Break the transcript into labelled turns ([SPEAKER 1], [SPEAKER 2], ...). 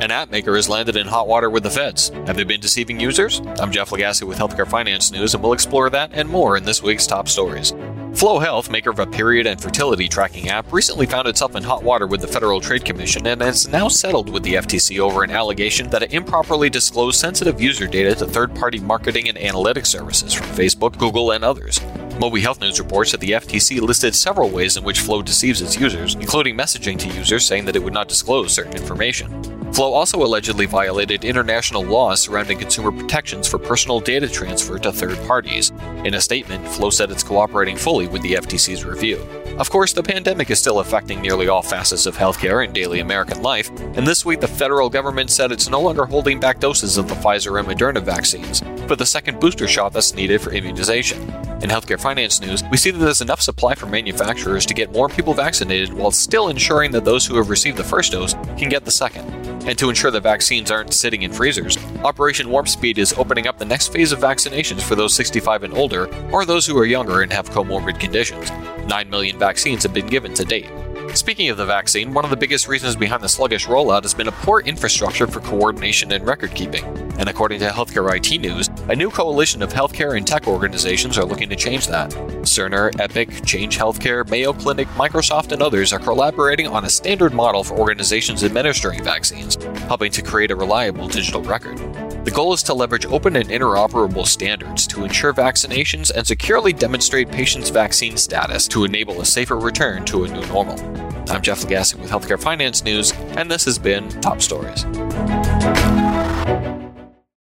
[SPEAKER 1] An app maker has landed in hot water with the feds. Have they been deceiving users? I'm Jeff Lagasse with Healthcare Finance News, and we'll explore that and more in this week's top stories. Flo Health, maker of a period and fertility tracking app, recently found itself in hot water with the Federal Trade Commission and has now settled with the FTC over an allegation that it improperly disclosed sensitive user data to third party marketing and analytics services from Facebook, Google, and others. Mobi Health News reports that the FTC listed several ways in which Flow deceives its users, including messaging to users saying that it would not disclose certain information. Flo also allegedly violated international laws surrounding consumer protections for personal data transfer to third parties. In a statement, Flo said it's cooperating fully with the FTC's review. Of course, the pandemic is still affecting nearly all facets of healthcare and daily American life, and this week the federal government said it's no longer holding back doses of the Pfizer and Moderna vaccines for the second booster shot that's needed for immunization. In healthcare finance news, we see that there's enough supply for manufacturers to get more people vaccinated while still ensuring that those who have received the first dose can get the second. And to ensure that vaccines aren't sitting in freezers, Operation Warp Speed is opening up the next phase of vaccinations for those 65 and older, or those who are younger and have comorbid conditions. 9 million vaccines have been given to date. Speaking of the vaccine, one of the biggest reasons behind the sluggish rollout has been a poor infrastructure for coordination and record keeping. And according to Healthcare IT News, a new coalition of healthcare and tech organizations are looking to change that. Cerner, Epic, Change Healthcare, Mayo Clinic, Microsoft, and others are collaborating on a standard model for organizations administering vaccines, helping to create a reliable digital record. The goal is to leverage open and interoperable standards to ensure vaccinations and securely demonstrate patients' vaccine status to enable a safer return to a new normal. I'm Jeff Lagasse with Healthcare Finance News, and this has been Top Stories.